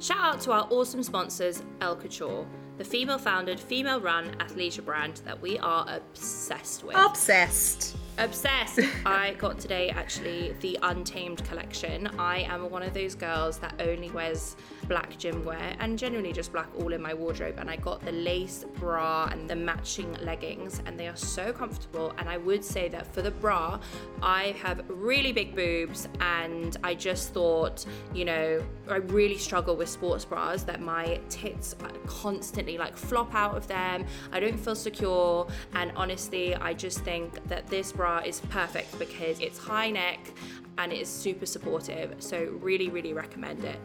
Shout out to our awesome sponsors, El Couture, the female founded, female run athleisure brand that we are obsessed with. Obsessed. Obsessed. I got today actually the Untamed collection. I am one of those girls that only wears black gym wear and generally just black all in my wardrobe. And I got the lace bra and the matching leggings, and they are so comfortable. And I would say that for the bra, I have really big boobs, and I just thought, you know, I really struggle with sports bras that my tits constantly like flop out of them. I don't feel secure, and honestly, I just think that this bra is perfect because it's high neck and it is super supportive. So, really, really recommend it.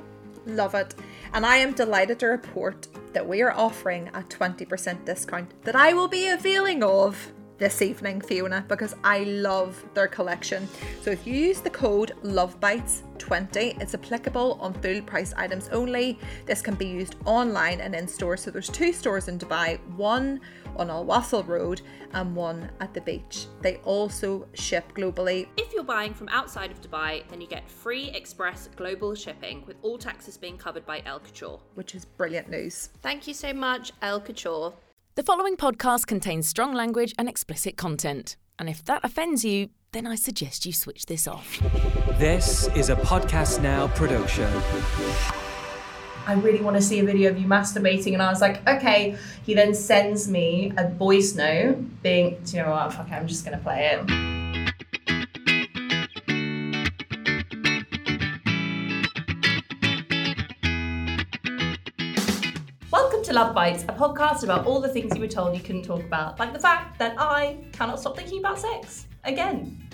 Love it. And I am delighted to report that we are offering a 20% discount that I will be availing of this evening, Fiona, because I love their collection. So if you use the code LOVEBITES20, it's applicable on full price items only. This can be used online and in store. So there's two stores in Dubai, one on Al Wasl Road and one at the beach. They also ship globally. If you're buying from outside of Dubai, then you get free express global shipping with all taxes being covered by El Couture. Which is brilliant news. Thank you so much, El Couture. The following podcast contains strong language and explicit content. And if that offends you, then I suggest you switch this off. This is a Podcast Now production. I really want to see a video of you masturbating. And I was like, okay. He then sends me a voice note being, do you know what? Fuck it, I'm just going to play it. Welcome to Love Bites, a podcast about all the things you were told you couldn't talk about, like the fact that I cannot stop thinking about sex again.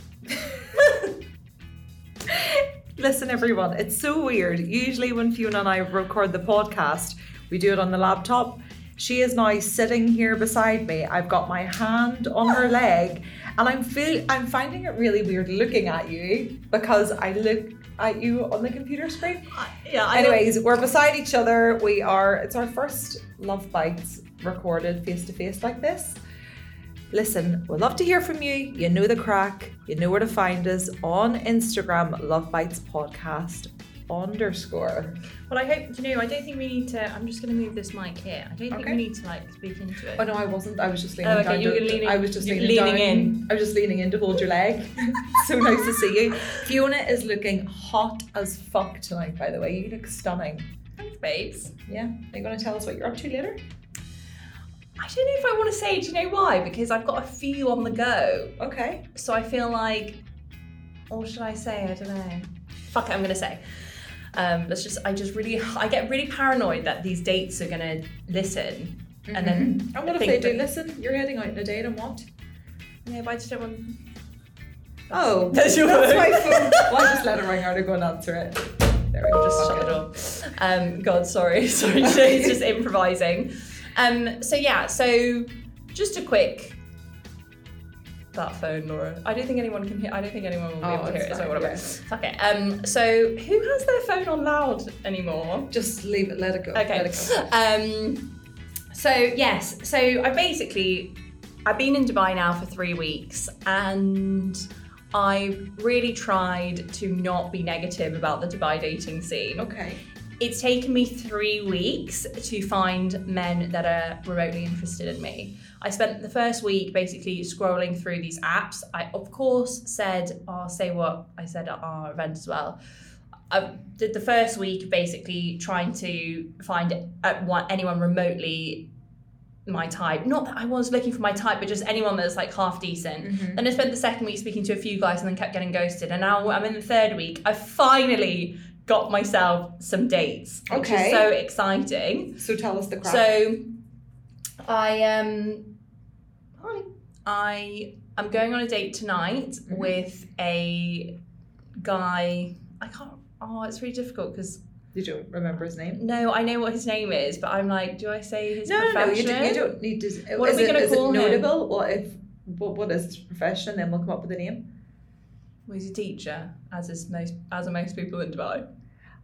Listen, everyone, it's so weird. Usually, when Fiona and I record the podcast, we do it on the laptop. She is now sitting here beside me. I've got my hand on her leg, and I'm feel I'm finding it really weird looking at you because I look at you on the computer screen. Yeah, I Anyways, we're beside each other. We are. It's our first love bites recorded face to face like this. Listen, we'd love to hear from you. You know the crack. You know where to find us on Instagram, Love Bites Podcast underscore. Well, I hope you know. I don't think we need to. I'm just going to move this mic here. I don't think Okay. we need to like speak into it. Oh no, I wasn't. I was just leaning Oh, okay, down. you were to- leaning- I was just leaning, leaning in. I was just leaning in to hold your leg. so nice to see you. Fiona is looking hot as fuck tonight. By the way, you look stunning. Thanks, babes. Yeah. Are you going to tell us what you're up to later? I don't know if I want to say. Do you know why? Because I've got a few on the go, Okay. so I feel like, or should I say? I don't know. Fuck it, I'm gonna say. Um, let's just. I just really. I get really paranoid that these dates are gonna listen, and then. And what if they do that- listen? You're heading out on a date and what? Yeah, but I just don't want. Oh, That's your that's my phone. well, I just let it ring out and go and answer it. There we go. just shut it. off. Um, God, sorry, sorry, it's just improvising. Um, so yeah, so just a quick. That phone, Laura. I don't think anyone can hear. I don't think anyone will be Oh, able to hear it. So whatever. yeah. Fuck it. Um, so who has their phone on loud anymore? Just leave it. Let it go. Okay. It go. Um, so yes, so I basically I've been in Dubai now for three weeks, and I really tried to not be negative about the Dubai dating scene. Okay. It's taken me three weeks to find men that are remotely interested in me. I spent the first week basically scrolling through these apps. I, of course, said, I'll say what I said at our event as well. I did the first week basically trying to find anyone remotely my type. Not that I was looking for my type, but just anyone that's like half decent. Mm-hmm. Then I spent the second week speaking to a few guys and then kept getting ghosted. And now I'm in the third week. I finally got myself some dates, which Okay. is so exciting. So tell us the crack. So I um hi. I am going on a date tonight Mm-hmm. with a guy. I can't. Oh, it's really difficult because you don't remember his name? no, I know what his name is, but I'm like, do I say his No, no, no. You, profession? do, you don't need to. What are we is it call him? notable? Well, if what, what is his profession? Then we'll come up with a name. Well, he's a teacher, as is most as are most people in Dubai.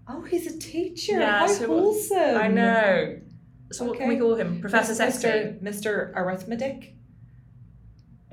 Oh, he's a teacher. Yeah, How so wholesome. I know. So what can we call him? Professor Sexton. Mr. Arithmetic.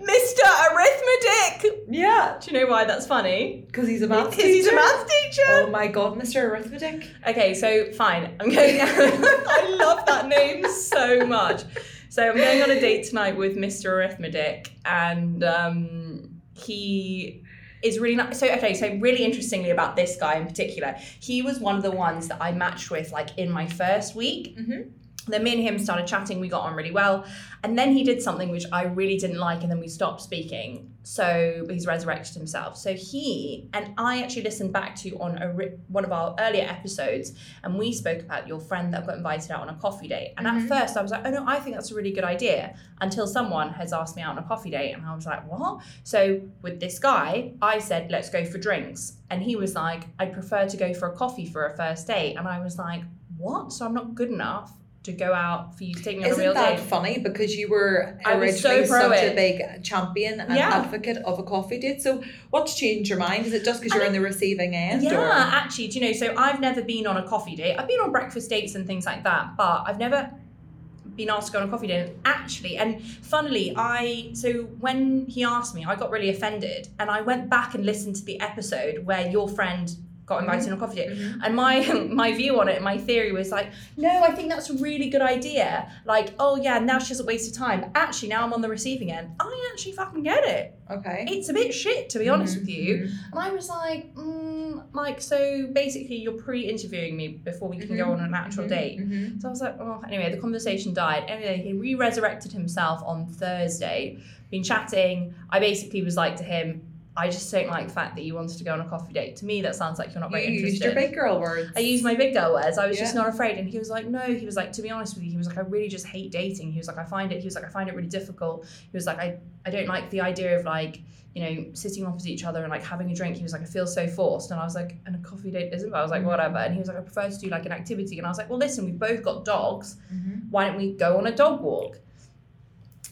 Mr. Arithmetic. Yeah, Do you know why that's funny? because he's a math Because he's a teacher. math teacher. Oh my god, Mr. Arithmetic. Okay, so fine. I'm going. I love that name so much. So I'm going on a date tonight with Mr. Arithmetic, and um, he is really nice. So okay, so really interestingly about this guy in particular, he was one of the ones that I matched with like in my first week. Mhm. Then me and him started chatting. We got on really well, and then he did something which I really didn't like, and then we stopped speaking. So he's resurrected himself. So he and I actually listened back to on a, one of our earlier episodes, and we spoke about your friend that got invited out on a coffee date. And at mm-hmm. first, I was like, "Oh no, I think that's a really good idea." Until someone has asked me out on a coffee date, and I was like, "What?" So with this guy, I said, "Let's go for drinks," and he was like, "I'd prefer to go for a coffee for a first date," and I was like, "What?" So I'm not good enough to go out for you to take me on a Isn't real that date. funny? Because you were was so originally such it. a big champion and Yeah. advocate of a coffee date. So what's changed your mind? Is it just because you're in the receiving end? Yeah, Or? actually, do you know? So I've never been on a coffee date. I've been on breakfast dates and things like that, but I've never been asked to go on a coffee date. And actually, and funnily, I so when he asked me, I got really offended, and I went back and listened to the episode where your friend got mm-hmm. invited on a coffee date. Mm-hmm. And my my view on it, my theory was like, no, I think that's a really good idea. Like, oh yeah, now she doesn't waste of time. Actually, now I'm on the receiving end. I actually fucking get it. Okay. It's a bit shit to be honest with you. Mhm. And I was like, mm, like, so basically you're pre-interviewing me before we can go mm-hmm. on an actual date. So I was like, oh, anyway, the conversation died. Anyway, he re-resurrected himself on Thursday. Been chatting. I basically was like to him, I just don't like the fact that you wanted to go on a coffee date. To me, that sounds like you're not very You interested. You used your big girl words. I used my big girl words. I was just not afraid. And he was like, no. He was like, to be honest with you, he was like, I really just hate dating. He was like, I find it. He was like, I find it really difficult. He was like, I, I don't like the idea of like, you know, sitting opposite each other and like having a drink. He was like, I feel so forced. And I was like, and a coffee date isn't. I was like, whatever. And he was like, I prefer to do like an activity. And I was like, well, listen, we both got dogs. Mhm. Why don't we go on a dog walk?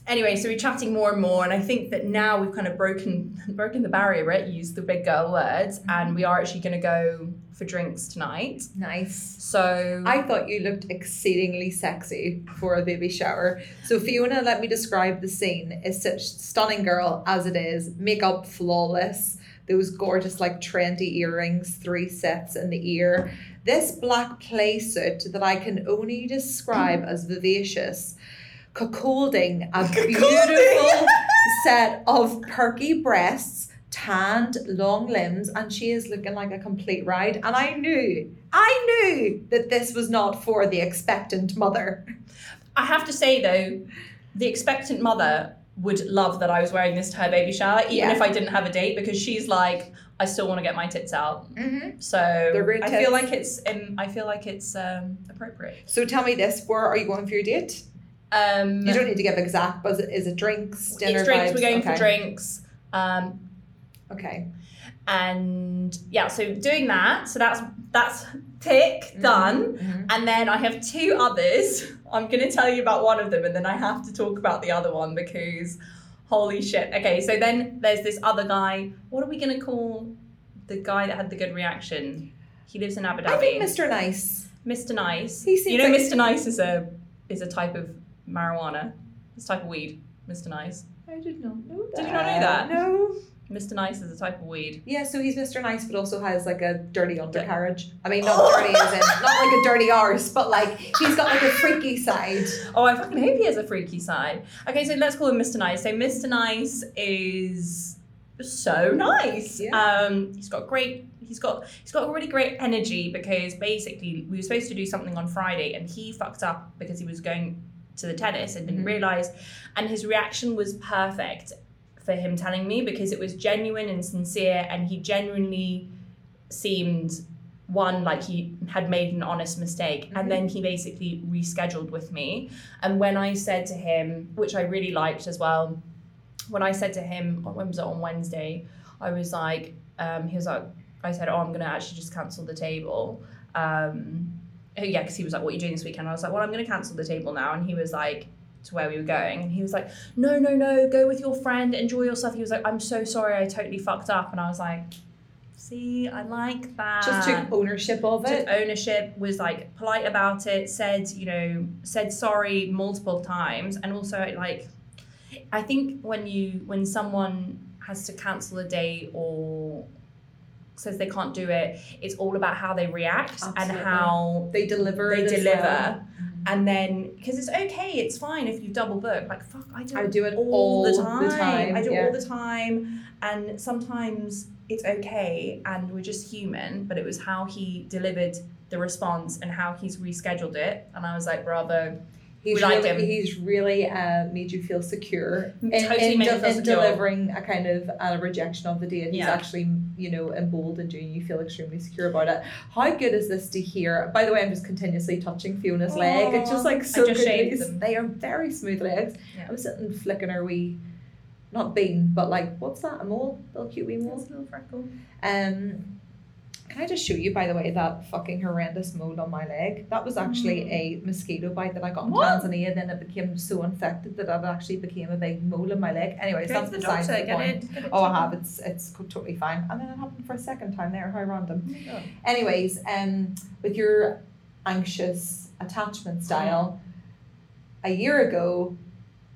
Anyway, so we're chatting more and more, and I think that now we've kind of broken broken the barrier, right? Use the big girl words, mm-hmm. and we are actually going to go for drinks tonight. Nice. So I thought you looked exceedingly sexy for a baby shower. So Fiona, let me describe the scene. It's such stunning girl as it is, makeup flawless, those gorgeous like trendy earrings, three sets in the ear. This black play suit that I can only describe as vivacious, cuckolding a beautiful set of perky breasts, tanned long limbs, and she is looking like a complete ride. And I knew, I knew that this was not for the expectant mother. I have to say though, the expectant mother would love that I was wearing this to her baby shower, even Yeah. if I didn't have a date, because she's like, I still want to get my tits out. Mm-hmm. So I feel like it's um, I feel like it's um, appropriate. So tell me this: Where are you going for your date? Um, You don't need to give exact, but is it, drinks, dinner it's drinks. vibes? We're going okay. for drinks. Um, Okay. and yeah, so doing that. So that's that's tick done. Mhm. And then I have two others. I'm going to tell you about one of them and then I have to talk about the other one because holy shit. Okay, so then there's this other guy. What are we going to call the guy that had the good reaction? He lives in Abu Dhabi. I think Mr. Nice. Mr. Nice. He seems you know, like- Mr. Nice is a is a type of marijuana. It's a type of weed. Mr. Nice. I did not know that. Did you not know that? No. Mr. Nice is a type of weed. Yeah, so he's Mr. Nice, but also has like a dirty undercarriage. I mean, not dirty as in, not like a dirty arse, but like he's got like a freaky side. Oh, I fucking hope he has a freaky side. Okay, so let's call him Mr. Nice. So Mr. Nice is so nice. Yeah. Um, he's got great. He's got he's got a really great energy because basically we were supposed to do something on Friday and he fucked up because he was going to the tennis and didn't Mhm. realize, and his reaction was perfect for him telling me because it was genuine and sincere and he genuinely seemed one like he had made an honest mistake Mhm. and then he basically rescheduled with me and when i said to him which i really liked as well when i said to him when was it on wednesday i was like um, he was like i said oh i'm gonna actually just cancel the table um, Oh, yeah because he was like what are you doing this weekend? I was like well i'm gonna cancel the table now and he was like to where we were going and he was like no no no go with your friend enjoy yourself. He was like i'm so sorry i totally fucked up and i was like see i like that. Just took ownership of it. took ownership was like polite about it said you know said sorry multiple times and also like I think when you when someone has to cancel a date or says they can't do it, it's all about how they react and how They deliver. they deliver. well. And then, because it's okay, it's fine if you double book. Like, fuck, I do, I do it all, all the, the time. time, I do it yeah. all the time. And sometimes it's okay and we're just human, but it was how he delivered the response and how he's rescheduled it. And I was like, bravo. He's We liked really, him. he's really uh, made you feel secure in, Totally in, made me de- in delivering a kind of a rejection of the. He's Yeah. actually, you know, emboldened you and you feel extremely secure about it. How good is this to hear? By the way, I'm just continuously touching Fiona's leg. It's just like I so just good. They are very smooth legs. Yeah. I was sitting flicking her wee, not bean, but like, what's that? A mole? Little cute wee mole? That's a little freckle. Um, can I just show you, by the way, that fucking horrendous mole on my leg? That was actually a mosquito bite that I got in Mm. What? Tanzania. Then it became so infected that it actually became a big mole in my leg. Anyways, Go that's the besides doctor, the get point. it. Get it Oh, I have. It's it's totally fine. And then it happened for a second time there. How random. Oh. Anyways, um, with your anxious attachment style, a year ago,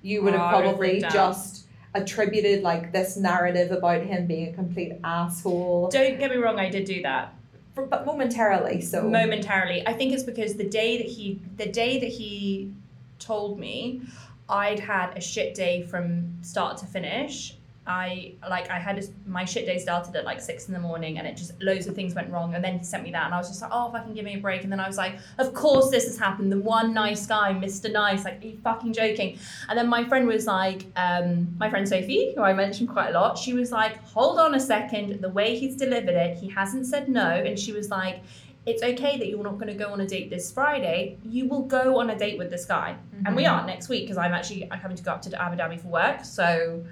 you would have Oh, probably just attributed like this narrative about him being a complete asshole, Don't get me wrong, I did do that. but momentarily. So momentarily. I think it's because the day that he the day that he told me I'd had a shit day from start to finish. I like I had my shit day started at like six in the morning and it just loads of things went wrong and then he sent me that and I was just like oh fucking give me a break. And then I was like of course this has happened. The one nice guy Mr Nice. Like are you fucking joking? And then my friend was like um my friend Sophie who I mentioned quite a lot she was like hold on a second. The way he's delivered it he hasn't said no. And she was like it's okay that you're not going to go on a date this Friday. You will go on a date with this guy, and we are next week because I'm actually I'm having to go up to Abu Dhabi for work. So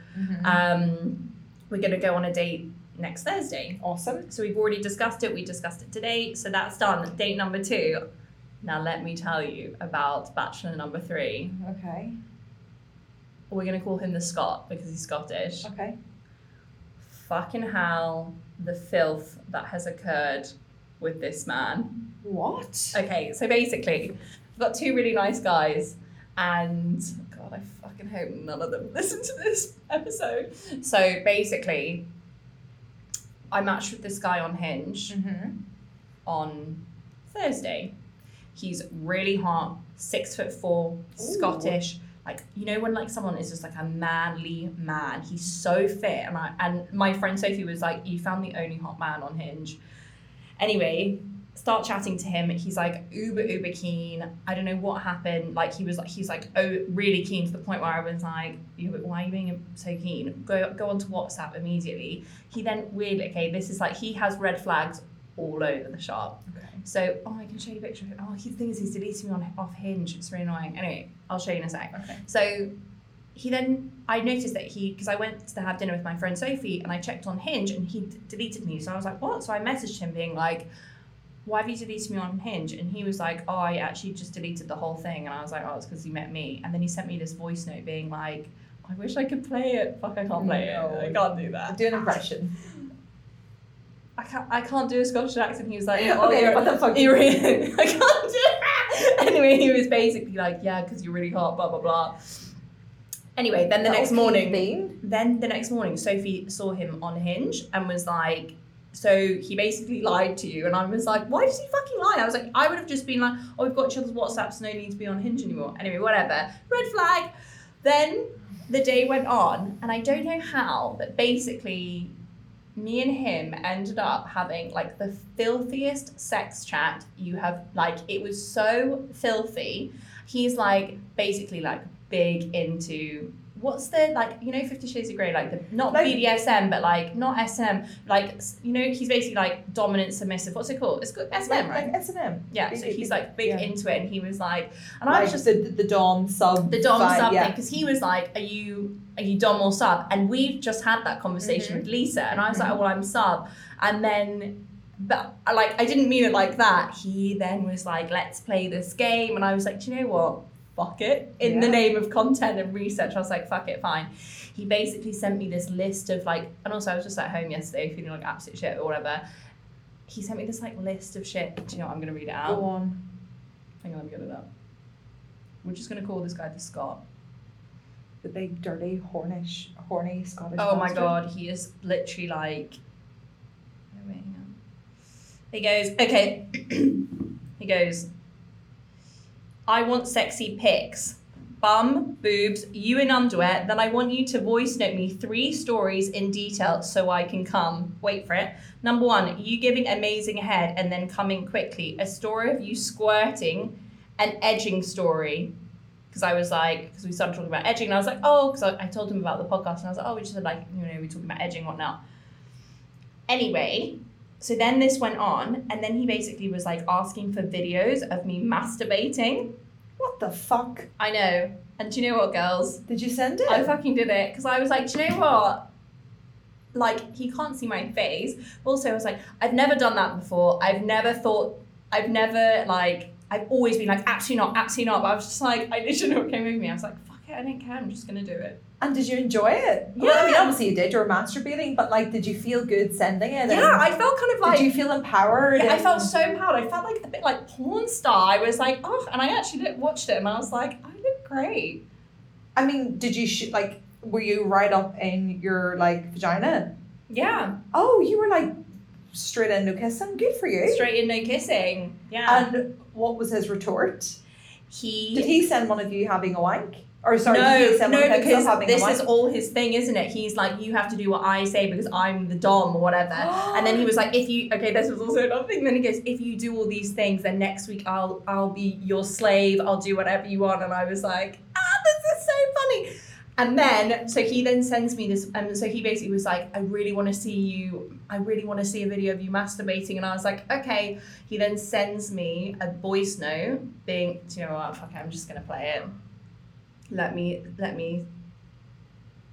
um, we're going to go on a date next Thursday. awesome. So we've already discussed it. We discussed it today. So that's done. Date number two. Now let me tell you about bachelor number three. Okay. We're going to call him the Scot because he's Scottish. Okay. Fucking hell, the filth that has occurred with this man. What? Okay, so basically, I've got two really nice guys, and God, I fucking hope none of them listen to this episode. So basically, I matched with this guy on Hinge Mm-hmm. on Thursday. He's really hot, six foot four, Scottish. Like you know when like someone is just like a manly man. He's so fit, and I and my friend Sophie was like, "You found the only hot man on Hinge." Anyway, start chatting to him. He's like uber uber keen. I don't know what happened. Like he was like he's like oh really keen to the point where I was like, why are you being so keen? Go go onto WhatsApp immediately. He then weirdly okay, this is like he has red flags all over the shop. Okay. So, oh, I can show you a picture of it. Oh, he the thing is, he's deleting me on off Hinge. It's really annoying. Anyway, I'll show you in a sec. Okay. So, he then I noticed that he because I went to have dinner with my friend Sophie and I checked on Hinge and he d- deleted me. So I was like, what? So I messaged him being like, why have you deleted me on Hinge? And he was like, oh, I actually just deleted the whole thing. And I was like, oh, it's because you met me. And then he sent me this voice note being like. I wish I could play it. Fuck, I can't play No. it. I can't do that. Do an impression. I can't. I can't do a Scottish accent. He was like, oh, Okay, "Oh, you're, what the fuck? You're really, I can't do that. Anyway, he was basically like, "Yeah, because you're really hot." Blah blah blah. Anyway, then the next morning, Bean. then the next morning, Sophie saw him on Hinge and was like, "So he basically lied to you." And I was like, "Why does he fucking lie?" I was like, "I would have just been like, oh, we've got each other's WhatsApps, no need to be on Hinge anymore." Anyway, whatever. Red flag. Then the day went on, and I don't know how, but basically, me and him ended up having like the filthiest sex chat you have. Like, it was so filthy. He's like basically like big into. What's the like you know Fifty Shades of Grey like the not Like- BDSM but like not SM like you know he's basically like dominant submissive what's it called it's called SM Like, right like S&M. yeah so he's like big Yeah. into it and he was like and I was just the, the Dom sub. the dom sub yeah. thing because he was like, "Are you are you dom or sub?" And we've just had that conversation mm-hmm. with Lisa, and I was like, mm-hmm. oh, "Well, I'm sub," and then. But like I didn't mean it like that. He then was like, "Let's play this game," and I was like, "Do you know what? Fuck it." In the name of content and research, I was like, "Fuck it, fine." He basically sent me this list of like, and also I was just at home yesterday feeling like absolute shit or whatever. He sent me this like list of shit. Do you know what? I'm gonna read it out. Go on. Hang on, let me get it up. We're just gonna call this guy the Scot. The big, dirty, hornish, horny Scottish. Oh my god, he is literally like. Hang on. He goes, okay. he goes, I want sexy pics. Bum, boobs, you in underwear. Then I want you to voice note me three stories in detail so I can come. Wait for it. Number one, you giving amazing head and then coming quickly. A story of you squirting, an edging story because I was like, because we started talking about edging, and I was like, oh, because I, I told him about the podcast, and I was like, oh, we just had like, you know, we talking about edging, whatnot. Anyway, so then this went on, and then he basically was like asking for videos of me masturbating. What the fuck? I know, and do you know what, girls? Did you send it? I fucking did it because I was like, do you know what? Like he can't see my face. Also, I was like, I've never done that before. I've never thought. I've never like. I've always been like, absolutely not, absolutely not. But I was just like, I literally know what came over me. I was like, fuck it, I don't care. I'm just gonna do it. And did you enjoy it? Well, I mean, obviously you did. You were masturbating, but like, did you feel good sending it? Yeah, I felt kind of like. did you feel empowered? Yeah, I felt so proud. I felt like a bit like porn star. I was like, oh, and I actually watched it, and I was like, I look great. I mean, did you sh- like? Were you right up in your like vagina? Yeah, Oh, you were like straight into kissing. Good for you. straight in, no kissing. Yeah, And what was his retort? he. Did he send one of you having a wank? Or sorry, no, no, one of himself because this is all his thing, isn't it? He's like, you have to do what I say because I'm the dom or whatever. and then he was like, if you, okay, this was also another thing. Then he goes, if you do all these things, then next week I'll, I'll be your slave. I'll do whatever you want. And I was like, ah, this is so funny. And then, so he then sends me this, and so he basically was like, I really want to see you, I really want to see a video of you masturbating. And I was like, okay. He then sends me a voice note being, do you know what, fuck I'm just going to play it. Let me, let me,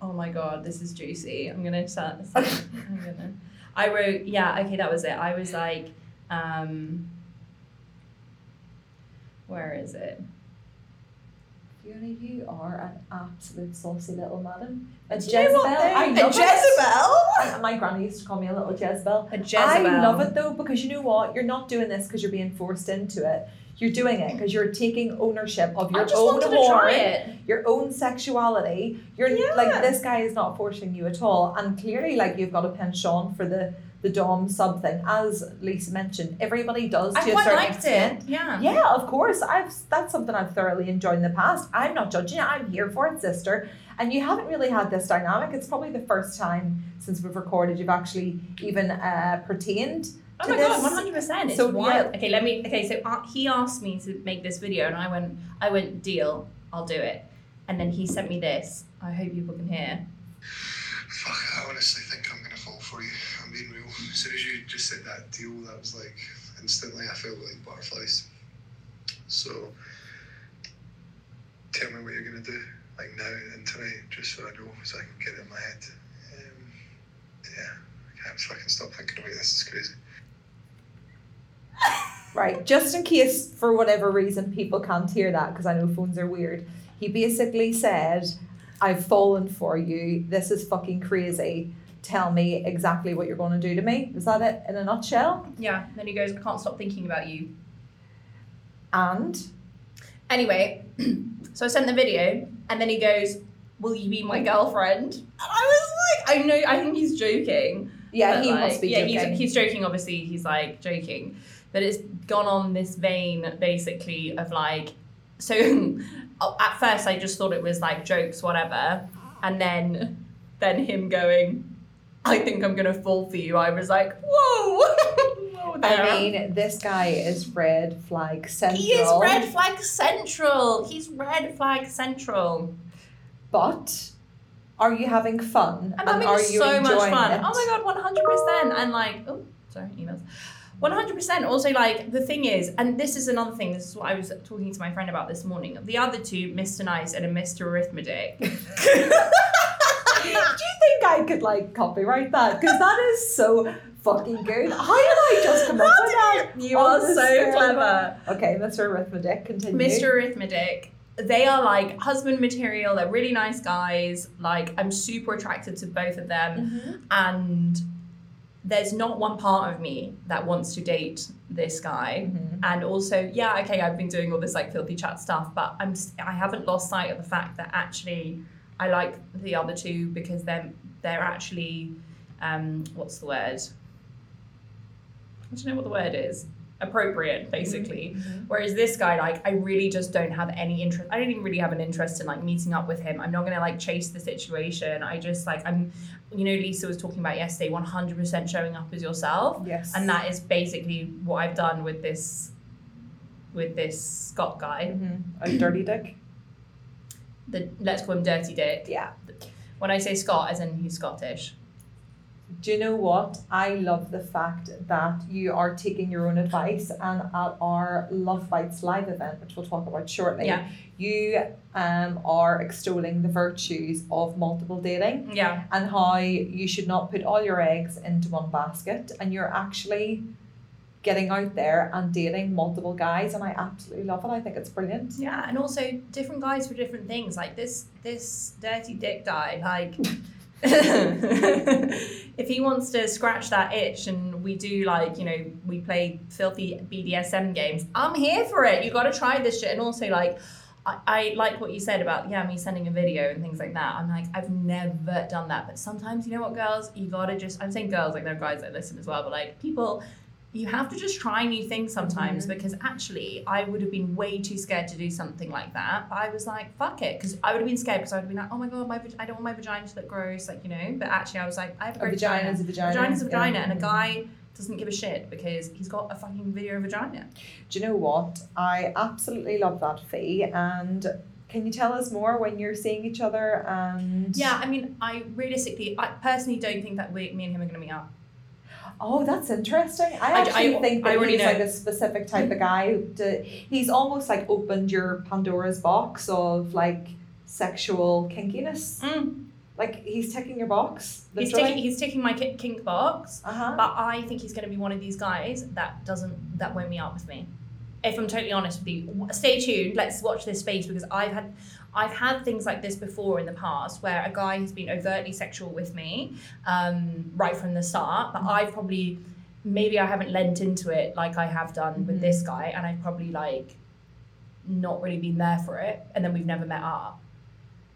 oh my god, this is juicy. I'm to start, I'm gonna, I wrote, yeah, okay, that was it. I was like, um, where is it? Fiona, you are an absolute saucy little madam. A Do you know Jezebel. what, though? I A love Jezebel? it. My granny used to call me a little Jezebel. A Jezebel. I love it though because you know what? You're not doing this because you're being forced into it. You're doing it because you're taking ownership of your own horn, your own sexuality. You're Yeah. like this guy is not forcing you at all, and clearly, like you've got a penchant for the the dom sub thing, as Lisa mentioned. Everybody does I to a certain liked extent. it. Yeah. Yeah, of course. I've that's something I've thoroughly enjoyed in the past. I'm not judging it. I'm here for it, sister. And you haven't really had this dynamic. It's probably the first time since we've recorded you've actually even uh, pertained Oh my this. god, one hundred percent. It's So, wild. yeah. Okay, let me. Okay, so uh, he asked me to make this video, and I went, I went, deal, I'll do it. And then he sent me this. I hope people can hear. Fuck, I honestly think I'm gonna fall for you. I'm being real. As soon as you just said that deal, that was like instantly I felt like butterflies. So tell me what you're gonna do, like now and tonight, just so I know, so I can get it in my head. Um, yeah, I can't fucking stop thinking about this. It's crazy. Right, just in case for whatever reason people can't hear that because I know phones are weird. He basically said, "I've fallen for you. This is fucking crazy. Tell me exactly what you're going to do to me." Is that it in a nutshell? Yeah. Then he goes, I can't stop thinking about you. And Anyway, so I sent the video, and then he goes, "Will you be my girlfriend?" And I was like, "I know. I think he's joking." yeah, he like, must be yeah, joking. he's he's joking. Obviously, he's like joking, but it's gone on this vein basically of like. So at first, I just thought it was like jokes, whatever, and then then him going, "I think I'm gonna fall for you." I was like, "Whoa!" I mean, this guy is red flag central. he is red flag central. He's red flag central. But are you having fun? I'm and having are you so much fun. Oh it? Oh my god, one hundred percent. And like, oh, sorry, emails. One hundred percent. Also, like the thing is, and this is another thing. This is what I was talking to my friend about this morning. The other two, Mr. Nice and a Mr. Arithmetic. Do you think I could like copyright that? Because that is so fucking good. How did I just come up with that? you are so spur clever. Okay, Mr. Arithmetic, continue. Mr. Arithmetic. They are like husband material. They're really nice guys. Like I'm super attracted to both of them, Mm-hmm. and there's not one part of me that wants to date this guy. Mm-hmm. And also, yeah, okay, I've been doing all this like filthy chat stuff, but I'm i haven't lost sight of the fact that actually I like the other two because they're they're actually um, what's the word? I don't know what the word is. Appropriate, basically. Whereas this guy, like, I really just don't have any interest. I don't even really have an interest in like meeting up with him. I'm not gonna like chase the situation. I just like I'm, you know, Lisa was talking about yesterday. 100% showing up as yourself. Yes. And that is basically what I've done with this, with this Scot guy. Mhm. A dirty dick. The let's call him Dirty Dick. Yeah. When I say Scot, as in he's Scottish. Do you know what? I love the fact that you are taking your own advice and at our Love Bites live event, which we'll talk about shortly, Yeah. you um, are extolling the virtues of multiple dating Yeah. and how you should not put all your eggs into one basket and you're actually getting out there and dating multiple guys and I absolutely love it. I think it's brilliant. Yeah, and also different guys for different things. Like this this dirty dick guy, like if he wants to scratch that itch and we do like, you know, we play filthy BDSM games, I'm here for it. You gotta try this shit. And also like I, I like what you said about yeah me sending a video and things like that. I'm like I've never done that, but sometimes you know what, girls, you gotta just I'm saying girls like there are guys that listen as well, but like people, you have to just try new things sometimes mm-hmm. because actually I would have been way too scared to do something like that. But I was like fuck it because I would have been scared because I would have been like oh my god my vag- I don't want my vagina to look gross like you know. But actually I was like I have a A great vagina vagina. a vagina. Vagina's a vagina, Yeah. and a guy doesn't give a shit because he's got a fucking video of vagina. Do you know what? I absolutely love that fee and can you tell us more when you're seeing each other and Yeah, I mean, I realistically, I personally don't think that we, me and him are going to meet up. Oh, that's interesting. I actually I- think I that already he's know. like a specific type of guy. Who to, he's almost like opened your Pandora's box of like sexual kinkiness. Mm. Like he's ticking your box. He's taking, he's ticking my kink box, uh-huh. but I think he's going to be one of these guys that doesn't, that won't meet up with me. If I'm totally honest with you, stay tuned. Let's watch this space because I've had, I've had things like this before in the past where a guy has been overtly sexual with me, um, right from the start. But I've probably, maybe I haven't lent into it like I have done with this guy, and I've probably like, not really been there for it, and then we've never met up.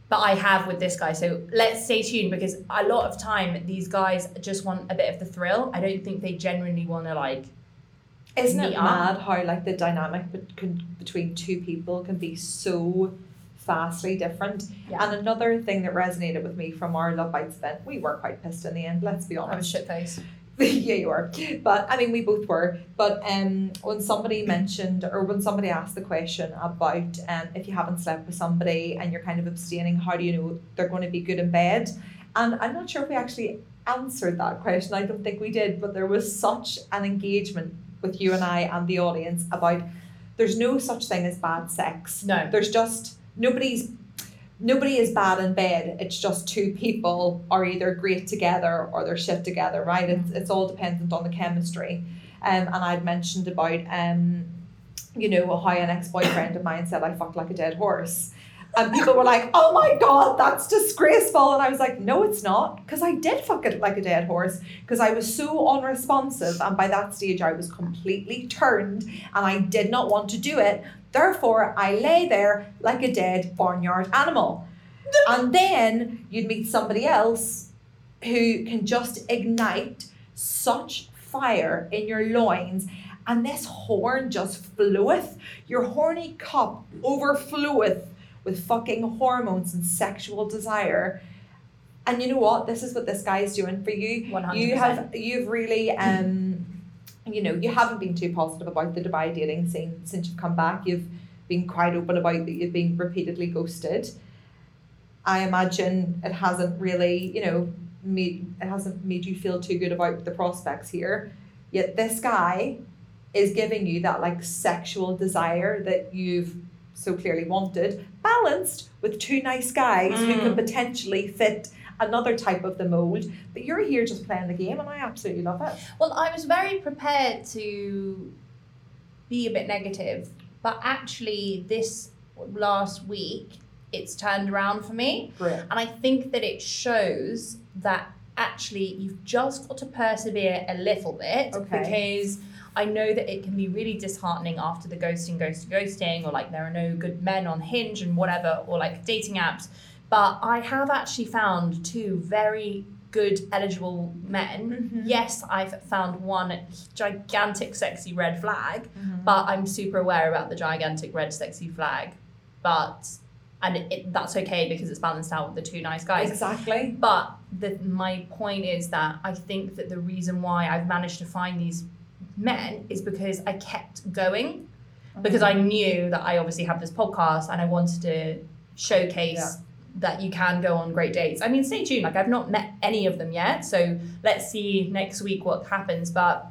But I have with this guy, so let's stay tuned because a lot of time these guys just want a bit of the thrill. I don't think they genuinely want to like. Isn't it mad how like the dynamic can, between two people can be so vastly different? Yeah. And another thing that resonated with me from our Love Bites event, we were quite pissed in the end. Let's be honest. I was shit faced. yeah, you were. But I mean, we both were. But um, when somebody mentioned or when somebody asked the question about um, if you haven't slept with somebody and you're kind of abstaining, how do you know they're going to be good in bed? And I'm not sure if we actually answered that question. I don't think we did. But there was such an engagement with you and I and the audience about there's no such thing as bad sex. No. There's just nobody's nobody is bad in bed. It's just two people are either great together or they're shit together, right? It's, it's all dependent on the chemistry. Um, and I'd mentioned about, um, you know, how an ex boyfriend of mine said I fucked like a dead horse. And people were like, oh my God, that's disgraceful. And I was like, no, it's not. Because I did fuck it like a dead horse. Because I was so unresponsive. And by that stage, I was completely turned and I did not want to do it. Therefore, I lay there like a dead barnyard animal. and then you'd meet somebody else who can just ignite such fire in your loins. And this horn just floweth. Your horny cup overfloweth with fucking hormones and sexual desire. And you know what? This is what this guy is doing for you. 100%. You have you've really um you know, you haven't been too positive about the Dubai dating scene since you've come back. You've been quite open about that you've been repeatedly ghosted. I imagine it hasn't really, you know, made it hasn't made you feel too good about the prospects here. Yet this guy is giving you that like sexual desire that you've so clearly wanted, balanced with two nice guys who can mm. potentially fit another type of the mold. But you're here just playing the game, and I absolutely love it. Well, I was very prepared to be a bit negative, but actually, this last week, it's turned around for me. Great. And I think that it shows that actually you've just got to persevere a little bit Okay. because I know that it can be really disheartening after the ghosting, ghosting, ghosting, or like there are no good men on Hinge and whatever, or like dating apps But I have actually found two very good eligible men. Mm-hmm. Yes, I've found one gigantic sexy red flag, mm-hmm. but I'm super aware about the gigantic red sexy flag. But and it, it, that's okay because it's balanced out with the two nice guys. Exactly. But the, my point is that I think that the reason why I've managed to find these men is because I kept going, because mm-hmm. I knew that I obviously have this podcast and I wanted to showcase Yeah. That you can go on great dates. I mean, stay tuned. Like I've not met any of them yet, so let's see next week what happens. But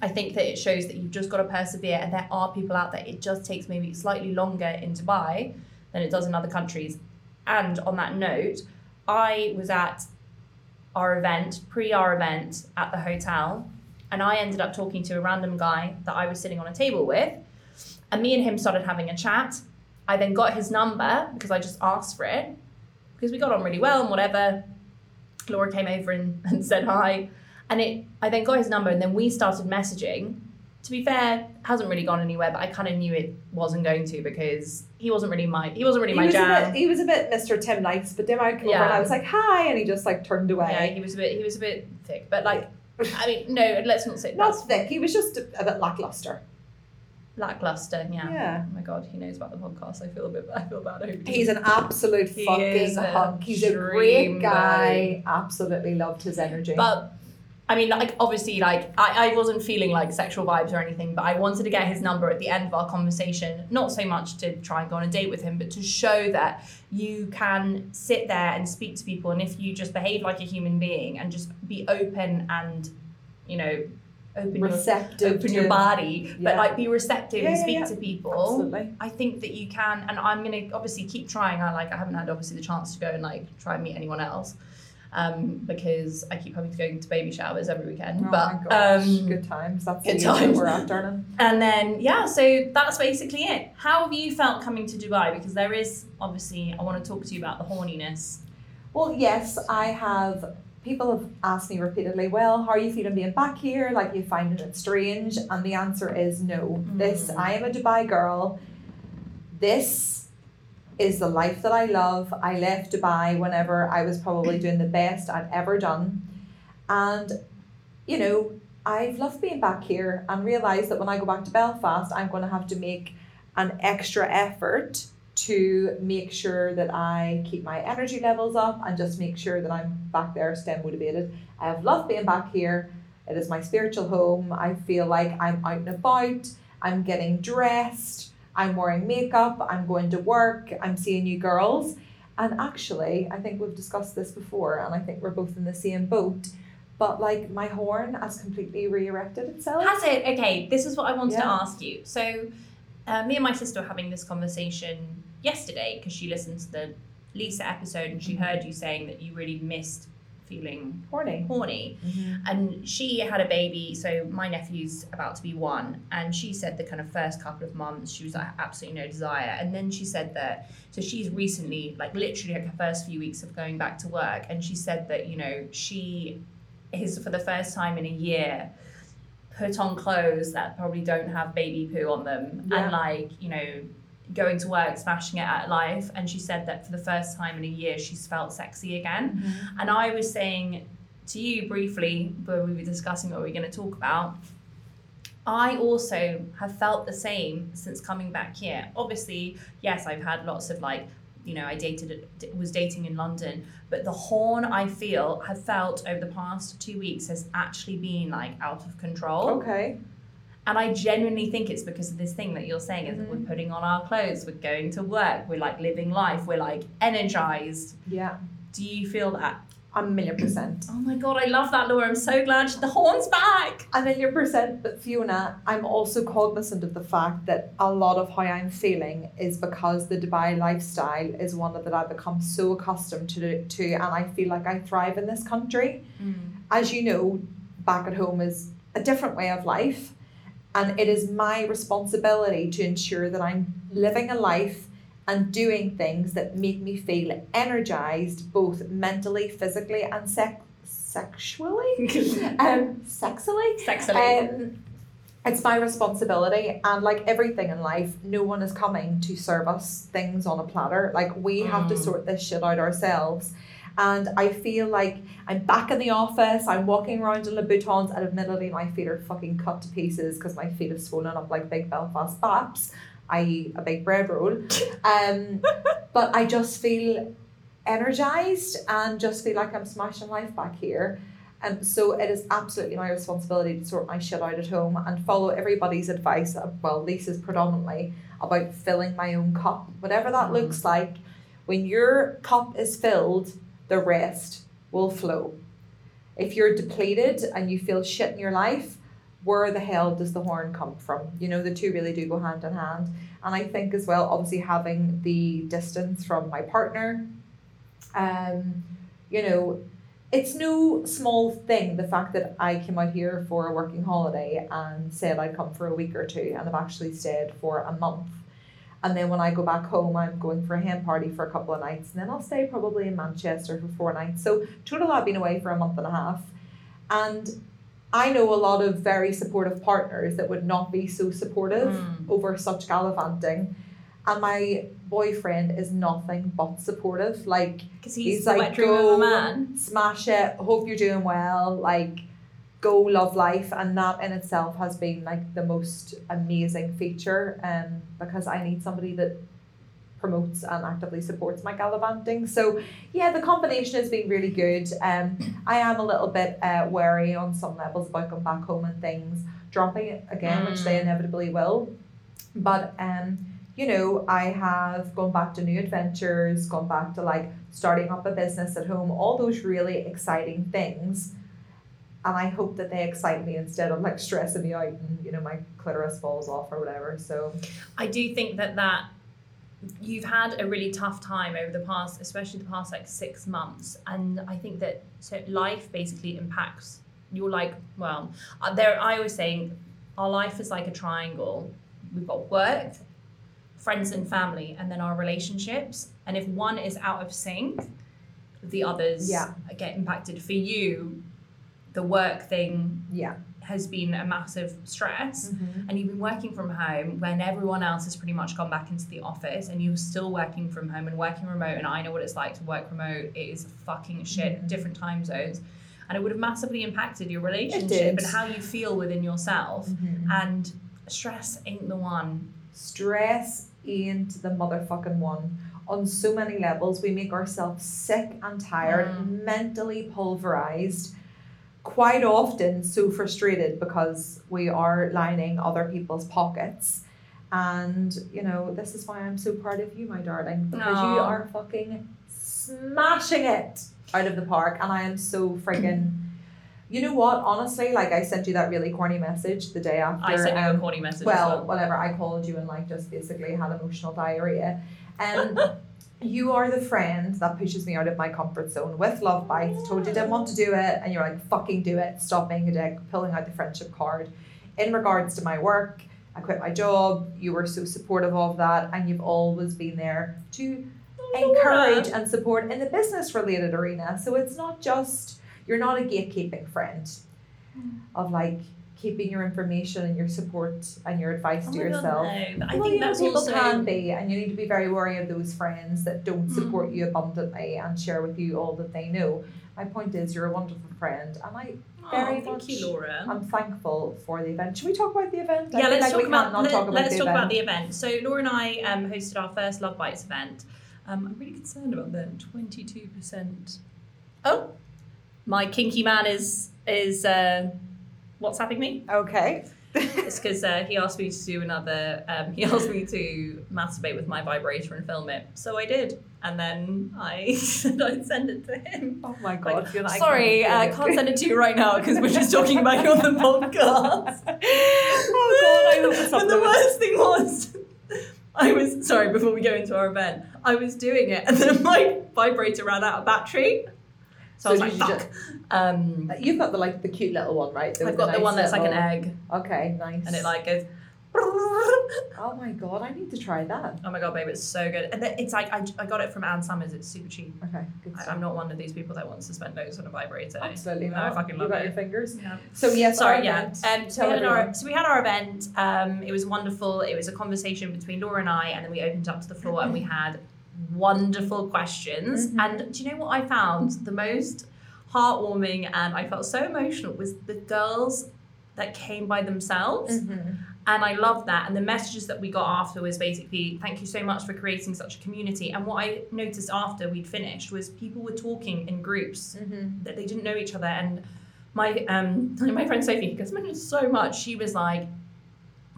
I think that it shows that you've just got to persevere, and there are people out there. It just takes maybe slightly longer in Dubai than it does in other countries. And on that note, I was at our event, pre our event at the hotel, and I ended up talking to a random guy that I was sitting on a table with. And me and him started having a chat. I then got his number because I just asked for it because we got on really well and whatever. Laura came over and, and said hi. And it I then got his number and then we started messaging. To be fair, hasn't really gone anywhere, but I kind of knew it wasn't going to because he wasn't really my he wasn't really He my was, a jam. bit, he was a bit Mr. Tim Nice, but then I came over and I was like, hi, and he just like turned away. Yeah, he was a bit he was a bit thick, but like I mean, no, let's not say Not that's thick, he was just a, a bit lackluster. Lackluster. Yeah. Yeah. Oh my god, he knows about the podcast. I feel a bit. I feel bad. I He's an absolute He fucking hunk. He's a great guy. buddy. Absolutely loved his energy. But I mean, like obviously, like I, I wasn't feeling like sexual vibes or anything, but I wanted to get his number at the end of our conversation, not so much to try and go on a date with him, but to show that you can sit there and speak to people, and if you just behave like a human being and just be open and, you know, open your open your body, but like be receptive Yeah, and speak yeah. to people. Absolutely. I think that you can, and I'm gonna obviously keep trying. I like I haven't had obviously the chance to go and like try and meet anyone else, um, because I keep having to go to baby showers every weekend. Oh but um, good times. That's good the times. we're at, darling. and then yeah, so that's basically it. How have you felt coming to Dubai? Because there is obviously I want to talk to you about the horniness. Well, yes, I have. People have asked me repeatedly, well, how are you feeling being back here? Like, you finding it strange? And the answer is no. This, mm. I am a Dubai girl. This is the life that I love. I left Dubai whenever I was probably doing the best I'd ever done. And, you know, I've loved being back here and realised that when I go back to Belfast, I'm going to have to make an extra effort to make sure that I keep my energy levels up and just make sure that I'm back there STEM motivated. I have loved being back here. It is my spiritual home. I feel like I'm out and about. I'm getting dressed. I'm wearing makeup. I'm going to work. I'm seeing you girls. And actually, I think we've discussed this before, and I think we're both in the same boat. But like my horn has completely re-erected itself. Has it? Okay, this is what I wanted to ask you. So, uh, me and my sister were having this conversation yesterday because she listened to the Lisa episode and she heard you saying that you really missed feeling Horny. horny. And she had a baby, so my nephew's about to be one. And she said the kind of first couple of months, she was like absolutely no desire. And then she said that, so she's recently, like literally like her first few weeks of going back to work. And she said that, you know, she is for the first time in a year put on clothes that probably don't have baby poo on them Yeah. and like you know going to work smashing it at life and she said that for the first time in a year she's felt sexy again mm-hmm. and i was saying to you briefly when we were discussing what we were going to talk about I also have felt the same since coming back here. Obviously, yes, I've had lots of like, you know, I dated, was dating in London, but the horn I feel, have felt over the past two weeks has actually been like out of control. Okay. And I genuinely think it's because of this thing that you're saying is that we're mm-hmm. putting on our clothes, we're going to work, we're like living life, we're like energized. Yeah. Do you feel that? A million percent. Oh my god, I love that, Laura. I'm so glad the horn's back. A million percent, but Fiona, I'm also cognizant of the fact that a lot of how I'm feeling is because the Dubai lifestyle is one that I've become so accustomed to, to and I feel like I thrive in this country. Mm. As you know, back at home is a different way of life, and it is my responsibility to ensure that I'm living a life and doing things that make me feel energized both mentally, physically, and sex- sexually. um, sexually. Sexily. Um, it's my responsibility and like everything in life no one is coming to serve us things on a platter like we have to sort this shit out ourselves and i feel like i'm back in the office i'm walking around in Louboutins and admittedly my feet are fucking cut to pieces because my feet have swollen up like big belfast baps i.e a big bread roll um but i just feel energized and just feel like i'm smashing life back here and so it is absolutely my responsibility to sort my shit out at home and follow everybody's advice, uh, well, Lisa's predominantly, about filling my own cup. Whatever that looks like, when your cup is filled, the rest will flow. If you're depleted and you feel shit in your life, where the hell does the horn come from? You know, the two really do go hand in hand. And I think as well, obviously having the distance from my partner, um, you know, it's no small thing the fact that I came out here for a working holiday and said I'd come for a week or two and I've actually stayed for a month. And then when I go back home, I'm going for a hen party for a couple of nights, and then I'll stay probably in Manchester for four nights. So total, I've been away for a month and a half, and I know a lot of very supportive partners that would not be so supportive over such gallivanting. And my boyfriend is nothing but supportive. Like Because he's, He's like, wet dream of go- a man. smash it, hope you're doing well, like go love life and that in itself has been like the most amazing feature um because I need somebody that promotes and actively supports my gallivanting. So yeah, the combination has been really good. Um I am a little bit uh wary on some levels about going back home and things dropping it again, which they inevitably will. But um you know, I have gone back to new adventures, gone back to like starting up a business at home, all those really exciting things. And I hope that they excite me instead of like stressing me out and, you know, my clitoris falls off or whatever. So, I do think that that you've had a really tough time over the past, especially the past like six months, and I think that so life basically impacts. You're like, well, uh, there. I always saying, our life is like a triangle. We've got work, friends and family, and then our relationships. And if one is out of sync, the others Yeah. get impacted. For you, the work thing yeah. Has been a massive stress. Mm-hmm. and you've been working from home when everyone else has pretty much gone back into the office and you're still working from home and working remote. And I know what it's like to work remote. It is fucking shit. Mm-hmm. different time zones. And it would have massively impacted your relationship and how you feel within yourself. Mm-hmm. and stress ain't the one. Stress ain't the motherfucking one. On so many levels, we make ourselves sick and tired, mentally pulverized, quite often so frustrated because we are lining other people's pockets. And, you know, this is why I'm so proud of you, my darling, because you are fucking smashing it out of the park. And I am so friggin' You know what? Honestly, like I sent you that really corny message the day after. I sent you a um, corny message well, well whatever. I called you and like just basically had emotional diarrhea. And you are the friend that pushes me out of my comfort zone with love bites. Told you didn't want to do it, and you're like, fucking do it. Stop being a dick. Pulling out the friendship card. In regards to my work, I quit my job. You were so supportive of that, and you've always been there to encourage and support in the business related arena. So it's not just you're not a gatekeeping friend of like keeping your information and your support and your advice Oh to my God, yourself. no, I well, think you know, that's people also can be, and you need to be very wary of those friends that don't Mm. support you abundantly and share with you all that they know. My point is, you're a wonderful friend, and I very oh, thank much. you Laura I'm thankful for the event. Should we talk about the event? Yeah, let's like talk about, let, talk about let's the talk event. about the event. So Laura and I um, hosted our first Love Bites event. Um, I'm really concerned about the 22%. Oh, my kinky man is is uh, WhatsApping me. Okay. It's because uh, he asked me to do another. Um, he asked me to masturbate with my vibrator and film it, so I did. And then I said I'd send it to him. Oh my god. you're like- Sorry, I can't send it to you right now because we're just talking about you on the podcast. oh god, I hope But the worst thing was, I was sorry. Before we go into our event, I was doing it, and then my vibrator ran out of battery. So, I was like, did you "Fuck." Um, You've got the like the cute little one, right? I've got the one that's like an egg, Okay, nice. and it like goes. Oh my god, I need to try that. Oh my god, babe, it's so good. And then it's like I, I got it from Ann Summers. It's super cheap. Okay, good I, stuff. I'm not one of these people that wants to spend loads on a vibrator. Absolutely No, not. I fucking love you love got it. your fingers. Yeah. So yes, Sorry, our yeah. event. Um, so, we had our, so we had our event. Um, it was wonderful. It was a conversation between Laura and I, and then we opened up to the floor and we had wonderful questions. Mm-hmm. And do you know what I found? The most heartwarming and I felt so emotional was the girls that came by themselves. Mm-hmm. And I love that. And the messages that we got after was basically, thank you so much for creating such a community. And what I noticed after we'd finished was people were talking in groups Mm-hmm. that they didn't know each other. And my um my friend Sophie, because I mentioned so much, she was like,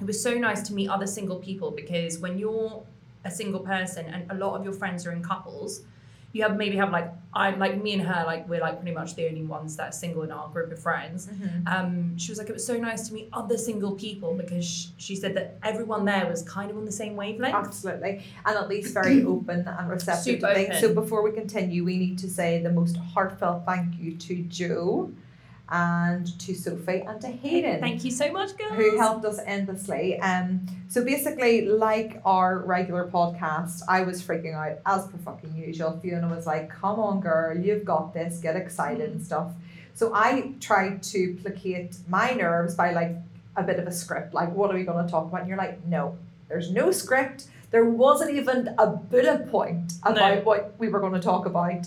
it was so nice to meet other single people because when you're a single person and a lot of your friends are in couples, you have maybe have like I like me and her like we're like pretty much the only ones that are single in our group of friends. Um, she was like it was so nice to meet other single people because sh- she said that everyone there was kind of on the same wavelength. Absolutely. And at least very open and receptive Super to things. open. So before we continue, we need to say the most heartfelt thank you to Joe and to Sophie and to Hayden. Thank you so much, girls. who helped us endlessly. Um, so basically, like our regular podcast, I was freaking out as per fucking usual. Fiona was like, "Come on, girl, you've got this. Get excited and stuff." So I tried to placate my nerves by like a bit of a script, like, "What are we going to talk about?" And you're like, "No, there's no script. There wasn't even a bullet point about No. what we were going to talk about."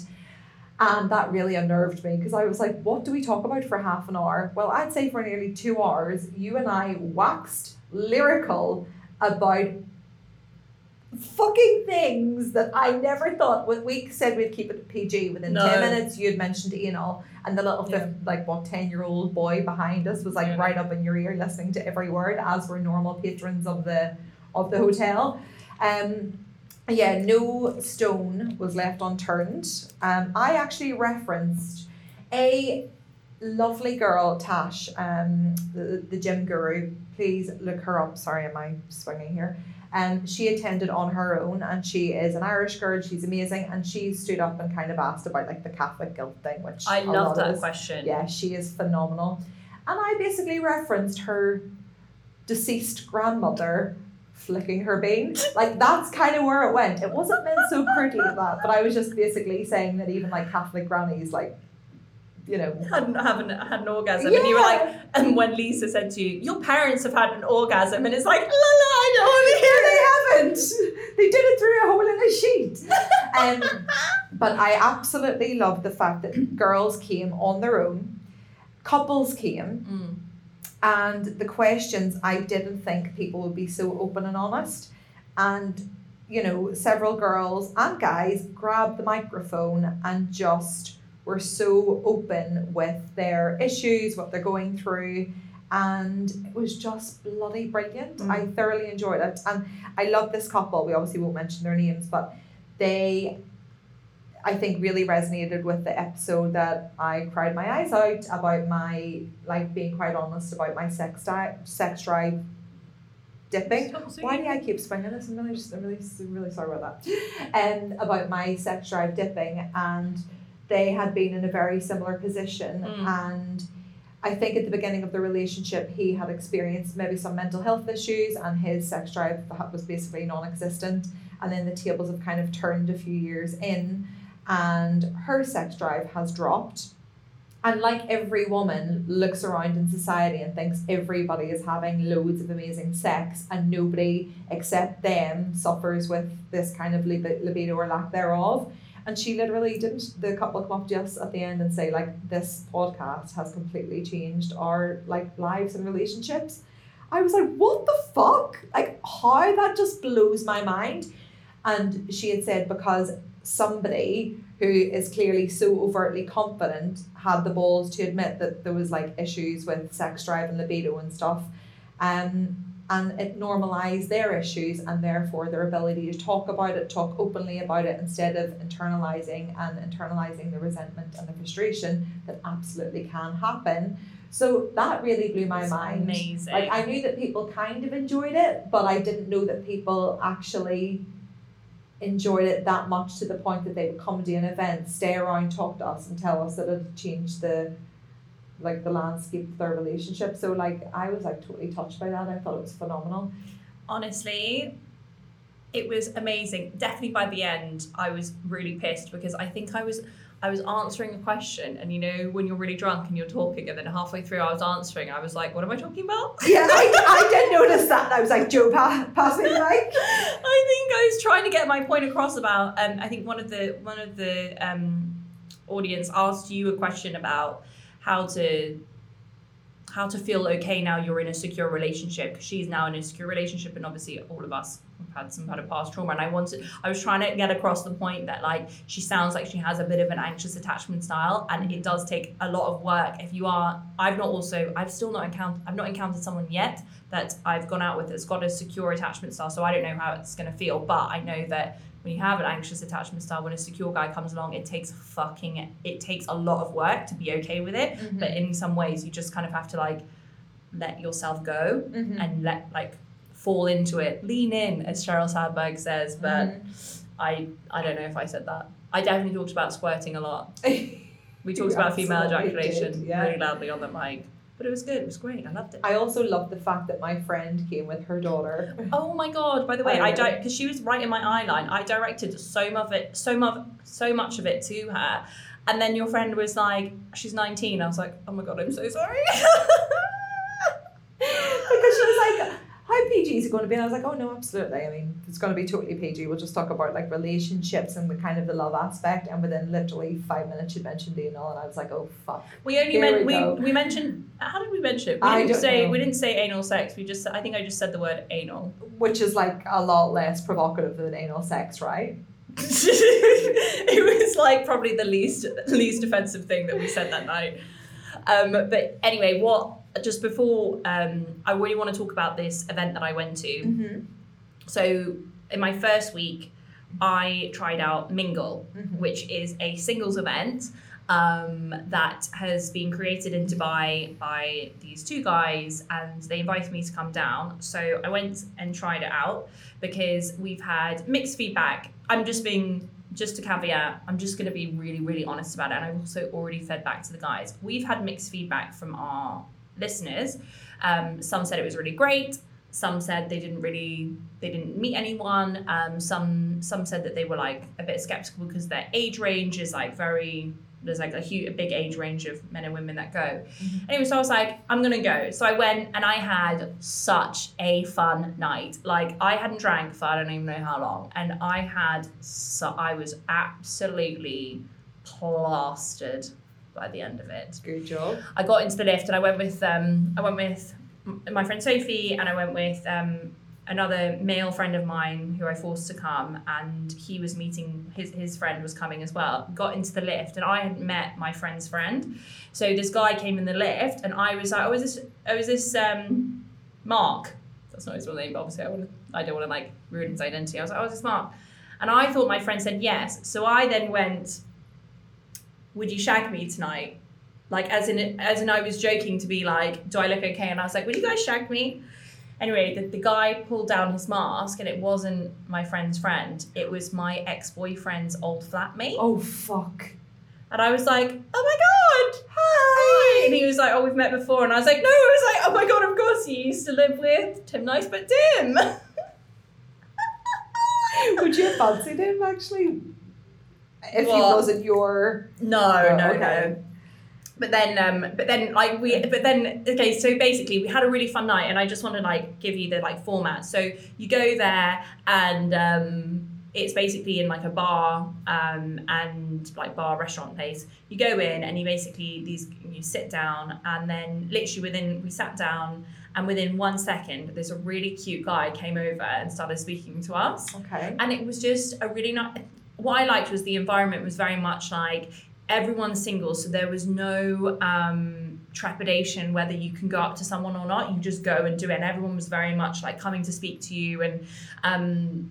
And that really unnerved me because I was like, what do we talk about for half an hour? Well, I'd say for nearly two hours, you and I waxed lyrical about fucking things that I never thought. When we said we'd keep it PG within No. 10 minutes, you had mentioned anal, and the little, Yeah. fif- like, what, 10 year old boy behind us was like Yeah. right up in your ear listening to every word, as were normal patrons of the of the hotel. Um, yeah, no stone was left unturned. Um, I actually referenced a lovely girl, Tash, um, the, the gym guru. Please look her up. Sorry, am I swinging here? Um, she attended on her own, and she is an Irish girl. She's amazing, and she stood up and kind of asked about like the Catholic guilt thing, which I love that is- question. yeah, she is phenomenal. And I basically referenced her deceased grandmother flicking her bean. Like that's kind of where it went. It wasn't meant so pretty that, but I was just basically saying that even like Catholic grannies, like, you know. Hadn't haven't had an orgasm, and you were like, and when Lisa said to you, "Your parents have had an orgasm," and it's like, la la, I don't hear they haven't. They did it through a hole in a sheet. Um, but I absolutely love the fact that girls came on their own, couples came, Mm. And the questions I didn't think people would be so open and honest. And you know, several girls and guys grabbed the microphone and just were so open with their issues, what they're going through. And it was just bloody brilliant. Mm. I thoroughly enjoyed it. And I love this couple. We obviously won't mention their names, but they I think really resonated with the episode that I cried my eyes out about my like being quite honest about my sex di- sex drive dipping. Why do I keep swinging this? I'm really just I'm really really sorry about that. And about my sex drive dipping and they had been in a very similar position Mm. and I think at the beginning of the relationship he had experienced maybe some mental health issues and his sex drive was basically non-existent and then the tables have kind of turned a few years in and her sex drive has dropped. And like every woman looks around in society and thinks everybody is having loads of amazing sex and nobody except them suffers with this kind of libido or lack thereof. And she literally didn't the couple come up us at the end and say like this podcast has completely changed our like lives and relationships. I was like what the fuck? Like how that just blows my mind. And she had said because somebody who is clearly so overtly confident had the balls to admit that there was like issues with sex drive and libido and stuff um and it normalized their issues and therefore their ability to talk about it talk openly about it instead of internalizing and internalizing the resentment and the frustration that absolutely can happen so that really blew my It's mind amazing. like I knew that people kind of enjoyed it, but I didn't know that people actually enjoyed it that much to the point that they would come to an event, stay around, talk to us, and tell us that it changed the like the landscape of their relationship. So like I was like totally touched by that. I thought it was phenomenal. honestly it was amazing definitely by the end i was really pissed because i think i was i was answering a question and you know when you're really drunk and you're talking and then halfway through i was answering i was like what am i talking about Yeah, I, I did notice that. I was like, Joe, pass, pass me the mic. I think I was trying to get my point across about. Um, I think one of the one of the um, audience asked you a question about how to how to feel okay now you're in a secure relationship. She's now in a secure relationship and obviously all of us have had some kind of past trauma. And I wanted I was trying to get across the point that like she sounds like she has a bit of an anxious attachment style and it does take a lot of work. If you are I've not also I've still not encountered I've not encountered someone yet that I've gone out with that's got a secure attachment style so I don't know how it's going to feel but I know that when you have an anxious attachment style when a secure guy comes along it takes fucking it takes a lot of work to be okay with it. Mm-hmm. But in some ways you just kind of have to like let yourself go mm-hmm. and let like fall into it. Lean in as Sheryl Sandberg says but mm-hmm. i i don't know if i said that. I definitely talked about squirting a lot. We talked about female ejaculation did, yeah. really loudly on the mic but it was good it was great i loved it I also loved the fact that my friend came with her daughter. Oh my god! By the way, I don't because she was right in my eye line. I directed so much of it, so much, so much of it to her, and then your friend was like, "She's 19." I was like, "Oh my god, I'm so sorry." because she was "How PG is it going to be?" And I was like, "Oh no, absolutely. I mean, it's going to be totally PG. We'll just talk about like relationships and the kind of the love aspect." And within literally five minutes, she mentioned anal, and I was like, "Oh fuck." we only meant we we, we mentioned how did we mention it? We I didn't say know. we didn't say anal sex. We just I think I just said the word anal. Which is like a lot less provocative than anal sex, right? it was like probably the least least offensive thing that we said that night. Um, but anyway, what just before um, I really want to talk about this event that I went to. Mm-hmm. So in my first week, I tried out Mingle, Mm-hmm. which is a singles event um, that has been created in Dubai by these two guys, and they invited me to come down. So I went and tried it out because we've had mixed feedback. I'm just being just a caveat, I'm just going to be really, really honest about it. And I've also already fed back to the guys. We've had mixed feedback from our listeners. Um, some said it was really great. Some said they didn't really, they didn't meet anyone. Um, some some said that they were like a bit skeptical because their age range is like very. There's like a huge, a big age range of men and women that go. Anyway, so I was like, I'm gonna go. So I went and I had such a fun night. Like I hadn't drank for I don't even know how long, and I had so I was absolutely plastered by the end of it. Good job. I got into the lift and I went with um I went with my friend Sophie and I went with um another male friend of mine who I forced to come and he was meeting his his friend was coming as well. Got into the lift and I hadn't met my friend's friend. So this guy came in the lift and I was like, oh, is this oh is this um Mark? That's not his real name, but obviously I want I don't want to like ruin his identity. I was like, oh, is this Mark? And I thought my friend said yes. So I then went, would you shag me tonight? Like as in as in I was joking to be like, do I look okay? And I was like, would you guys shag me? Anyway, the, the guy pulled down his mask and it wasn't my friend's friend. It was my ex-boyfriend's old flatmate. Oh fuck. And I was like, oh my god, hi. And he was like, oh, we've met before. And I was like, no. I was like, oh my god, of course you used to live with Tim Nice but Dim. Would you have fancied him actually? If he wasn't your No, Oh, no, okay. no. But then, um, but then, like we, but then, okay. So basically, we had a really fun night, and I just want to like give you the like format. So you go there, and um, it's basically in like a bar, um, and like bar restaurant place. You go in, and you basically these you sit down, and then literally within we sat down, and within one second, there's a really cute guy came over and started speaking to us okay. and it was just a really nice what i liked was the environment was very much like everyone's single so there was no um trepidation whether you can go up to someone or not you just go and do it and everyone was very much like coming to speak to you and um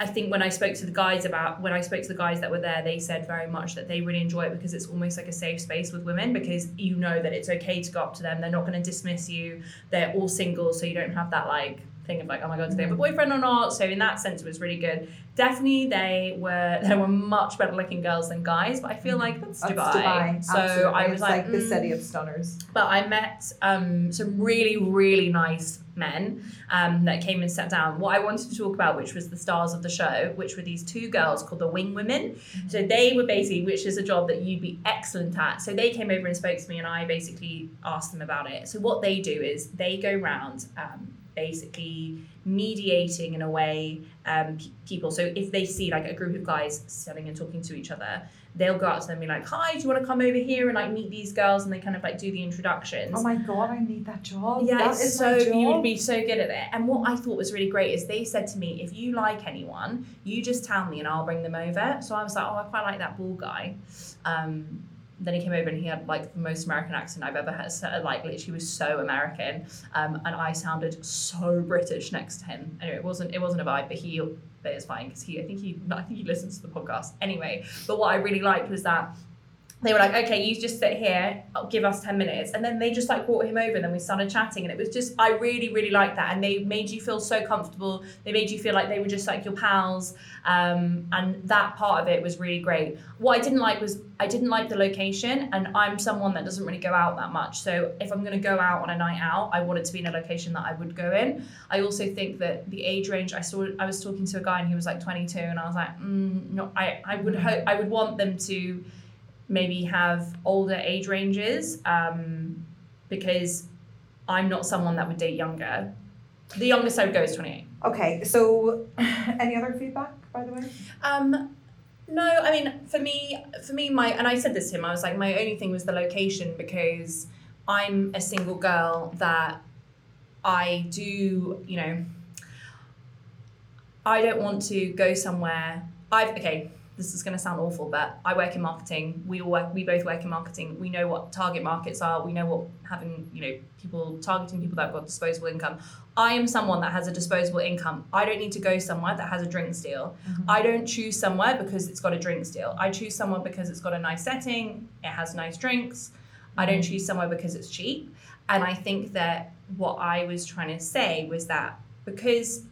I think when I spoke to the guys about when I spoke to the guys that were there, they said very much that they really enjoy it because it's almost like a safe space with women because you know that it's okay to go up to them. They're not going to dismiss you. They're all single, so you don't have that like thing of like, oh my god, do they have a boyfriend or not? So in that sense, it was really good. Definitely, they were there were much better looking girls than guys, but I feel like that's, That's Dubai. Dubai. So Absolutely. I was it's like, like, the mm. city of stunners. But I met um, some really, really nice men um, that came and sat down. What I wanted to talk about, which was the stars of the show, which were these two girls called the Wing Women. So they were basically, which is a job that you'd be excellent at. So they came over and spoke to me, and I basically asked them about it. So what they do is they go round. Um, basically mediating in a way um, pe- people so if they see like a group of guys sitting and talking to each other they'll go out to them and be like hi do you want to come over here and like meet these girls and they kind of like do the introductions Oh my god, I need that job. yeah, That it's is so you would be so good at it. And what I thought was really great is they said to me, if you like anyone, you just tell me and I'll bring them over. So I was like, oh, I quite like that ball guy. Um, then he came over and he had like the most American accent I've ever had. So, like literally was so American, um, and I sounded so British next to him. Anyway, it wasn't it wasn't a vibe, but he but it's fine because he I think he I think he listens to the podcast anyway. But what I really liked was that they were like, okay, you just sit here, give us 10 minutes. And then they just like brought him over and then we started chatting. And it was just, I really, really liked that. And they made you feel so comfortable. They made you feel like they were just like your pals. Um, and that part of it was really great. What I didn't like was, I didn't like the location. And I'm someone that doesn't really go out that much. So if I'm going to go out on a night out, I want it to be in a location that I would go in. I also think that the age range, I saw, I was talking to a guy and he was like 22. And I was like, mm, no, I, I would hope, I would want them to, maybe have older age ranges um, because I'm not someone that would date younger. The youngest I would go is 28. Okay, so any other feedback, by the way? Um, no, I mean, for me, for me, my and I said this to him. I was like, my only thing was the location because I'm a single girl that I do, you know, I don't want to go somewhere. I've okay. This is going to sound awful, but I work in marketing. We all work. We both work in marketing. We know what target markets are. We know what having you know people targeting people that have got disposable income. I am someone that has a disposable income. I don't need to go somewhere that has a drinks deal. Mm-hmm. I don't choose somewhere because it's got a drinks deal. I choose somewhere because it's got a nice setting, it has nice drinks. I don't mm-hmm. choose somewhere because it's cheap. And I think that what I was trying to say was that because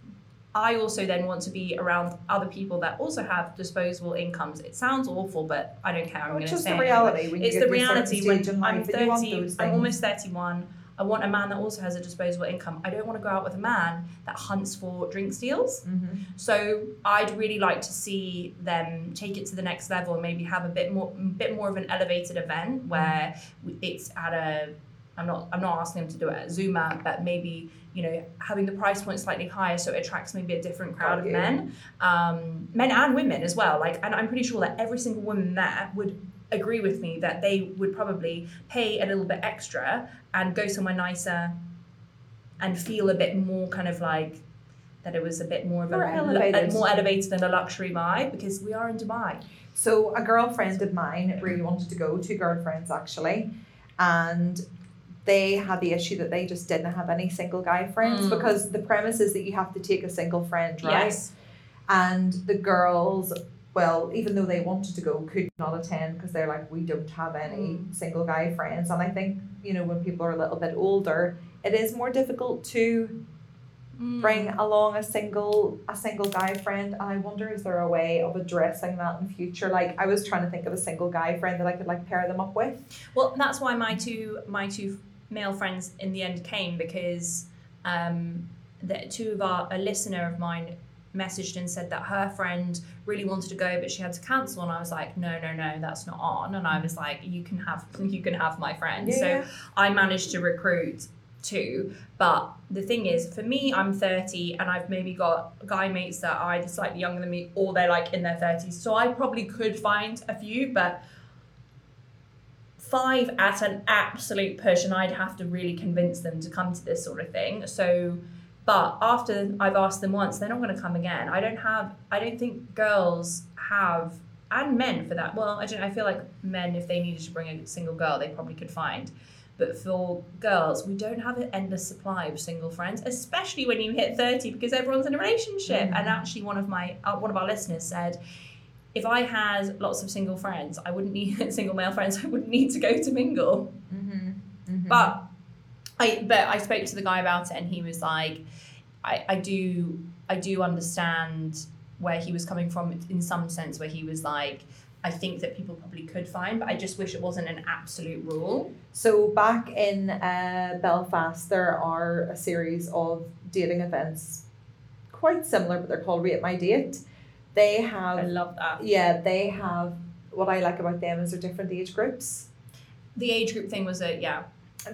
I also then want to be around other people that also have disposable incomes. It sounds awful, but I don't care. I'm Well, going it's to just say the it anyway. reality It's the to a certain reality when I'm life and you want 30, I'm almost 31. I want a man that also has a disposable income. I don't want to go out with a man that hunts for drinks deals. Mm-hmm. So I'd really like to see them take it to the next level and maybe have a bit more, bit more of an elevated event where it's at a. I'm not. I'm not asking them to do it at Zuma, but maybe you know having the price point slightly higher so it attracts maybe a different crowd of men, um, men and women as well. Like, and I'm pretty sure that every single woman there would agree with me that they would probably pay a little bit extra and go somewhere nicer and feel a bit more kind of like that it was a bit more of a, elevated. a more elevated than a luxury vibe because we are in Dubai. So a girlfriend of mine really wanted to go, two girlfriends actually, and they had the issue that they just didn't have any single guy friends Mm. because the premise is that you have to take a single friend, right? Yes. And the girls, well, even though they wanted to go, could not attend because they're like, we don't have any single guy friends. And I think, you know, when people are a little bit older, it is more difficult to bring along a single a single guy friend and I wonder is there a way of addressing that in future like I was trying to think of a single guy friend that I could like pair them up with Well, that's why my two my two male friends in the end came because um, the two of our a listener of mine messaged and said that her friend really wanted to go but she had to cancel. And I was like no no no that's not on. And I was like you can have you can have my friend. So Yeah. I managed to recruit two. But the thing is for me I'm 30 and I've maybe got guy mates that are either slightly younger than me or they're like in their 30s so I probably could find a few but five at an absolute push and I'd have to really convince them to come to this sort of thing. So but after I've asked them once, they're not going to come again. I don't have I don't think girls have and men for that. Well, I don't I feel like men if they needed to bring a single girl, they probably could find. But for girls, we don't have an endless supply of single friends, especially when you hit 30 because everyone's in a relationship. And actually one of my uh, one of our listeners said if I had lots of single friends, I wouldn't need single male friends. I wouldn't need to go to mingle. mm-hmm. But I but I spoke to the guy about it, and he was like, I, I do I do understand where he was coming from in some sense where he was like I think that people probably could find but I just wish it wasn't an absolute rule So back in uh, Belfast, there are a series of dating events, quite similar, but they're called Rate My Date. They I have, love that yeah, they have. What I like about them is they're different age groups. the age group thing was a yeah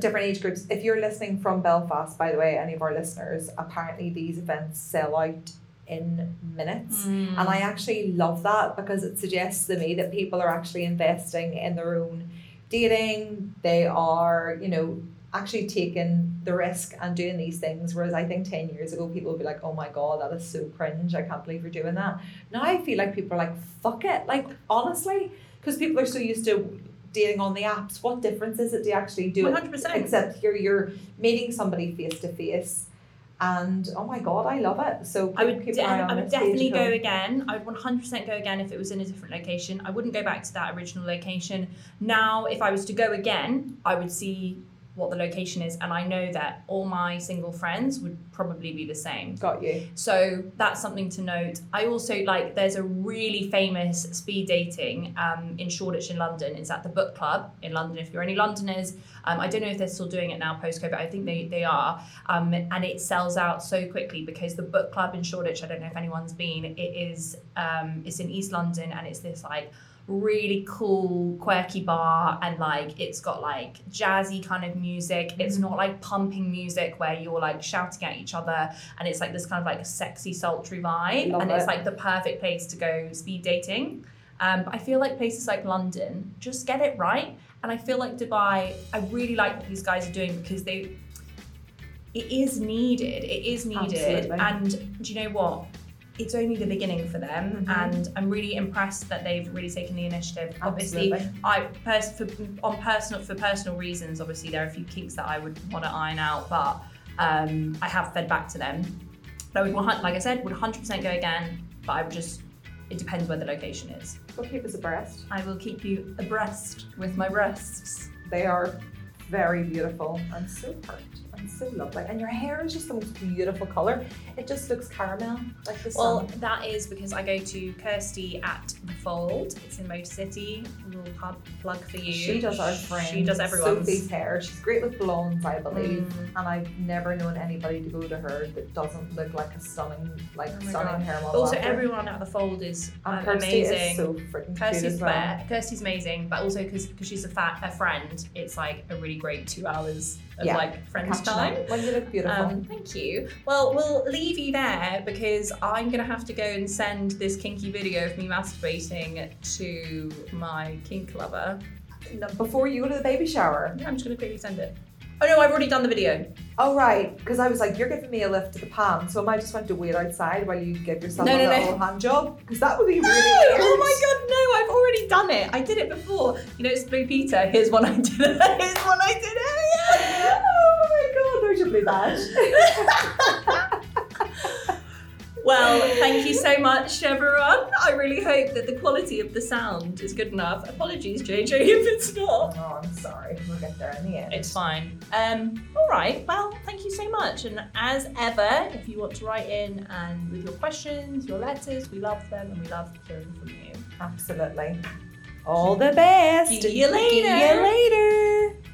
Different age groups. If you're listening from Belfast, by the way, any of our listeners, apparently these events sell out in minutes. Mm. And I actually love that because it suggests to me that people are actually investing in their own dating. They are, you know, actually taking the risk and doing these things. Whereas I think 10 years ago, people would be like, oh my God, that is so cringe. I can't believe you're doing that. Now I feel like people are like, fuck it. Like, honestly, because people are so used to dating on the apps. What difference is it to actually do it? 100%. Except here you're meeting somebody face to face. And oh my God, I love it. So I would, keep de- eye on I would definitely go again. I would 100% go again if it was in a different location. I wouldn't go back to that original location. Now, if I was to go again, I would see what the location is, and I know that all my single friends would probably be the same. Got you. So that's something to note. I also like there's a really famous speed dating um, in Shoreditch in London. It's at the Book Club in London. If you're any Londoners, um, I don't know if they're still doing it now post COVID. I think they, they are. Um, and it sells out so quickly because the Book Club in Shoreditch. I don't know if anyone's been. It is um, it's in East London and it's this like really cool quirky bar and like it's got like jazzy kind of music. It's not like pumping music where you're like shouting at each other and it's like this kind of like sexy sultry vibe Love and it's like the perfect place to go speed dating. Um, but I feel like places like London just get it right. And I feel like Dubai I really like what these guys are doing because they it is needed. It is needed. Absolutely. and do you know what it's only the beginning for them Mhm. and I'm really impressed that they've really taken the initiative. Obviously I pers- for, on personal for personal reasons obviously there are a few kinks that I would want to iron out but um, I have fed back to them. But I would like I said would 100% go again but I would just it depends where the location is. Go keep us abreast. I will keep you abreast with my breasts. They are very beautiful and so perfect and so lovely. And your hair is just the most beautiful colour. It just looks caramel, like the Well, sun. that is because I go to Kirsty at the Fold. It's in Motor City. A little pub plug for you. She does our friend. She does everyone's. Sophie's hair. She's great with blondes, I believe. Mm. And I've never known anybody to go to her that doesn't look like a stunning, like Oh stunning God. hair But model. also, after. everyone at the Fold is and um, amazing. is so freaking Kirsty's well. fair. Kirsty's amazing, but also because because she's a fat a friend, it's like a really great two hours of Yeah, like friends Catching time. up. Well, you look beautiful. Um, thank you. Well, we'll leave you there because I'm gonna have to go and send this kinky video of me masturbating to my kink lover. Before you go to the baby shower. Yeah, I'm just gonna quickly send it. Oh no, I've already done the video. Oh right, because I was like, you're giving me a lift to the palm, so am I just want to wait outside while you give yourself No, a no, no. little hand job? Because that would be really No! weird. Oh my god, no! I've already done it. I did it before. You know, it's Blue Peter. Here's one I did. It, here's one I did. it. Oh my god, there's your blue badge. Well, thank you so much, everyone. I really hope that the quality of the sound is good enough. Apologies, JJ, if it's not. oh, I'm sorry. We'll get there in the end. It's fine. Um, all right. Well, thank you so much. And as ever, if you want to write in and with your questions, your letters, we love them and we love hearing from you. Absolutely. All the best. See you later. See you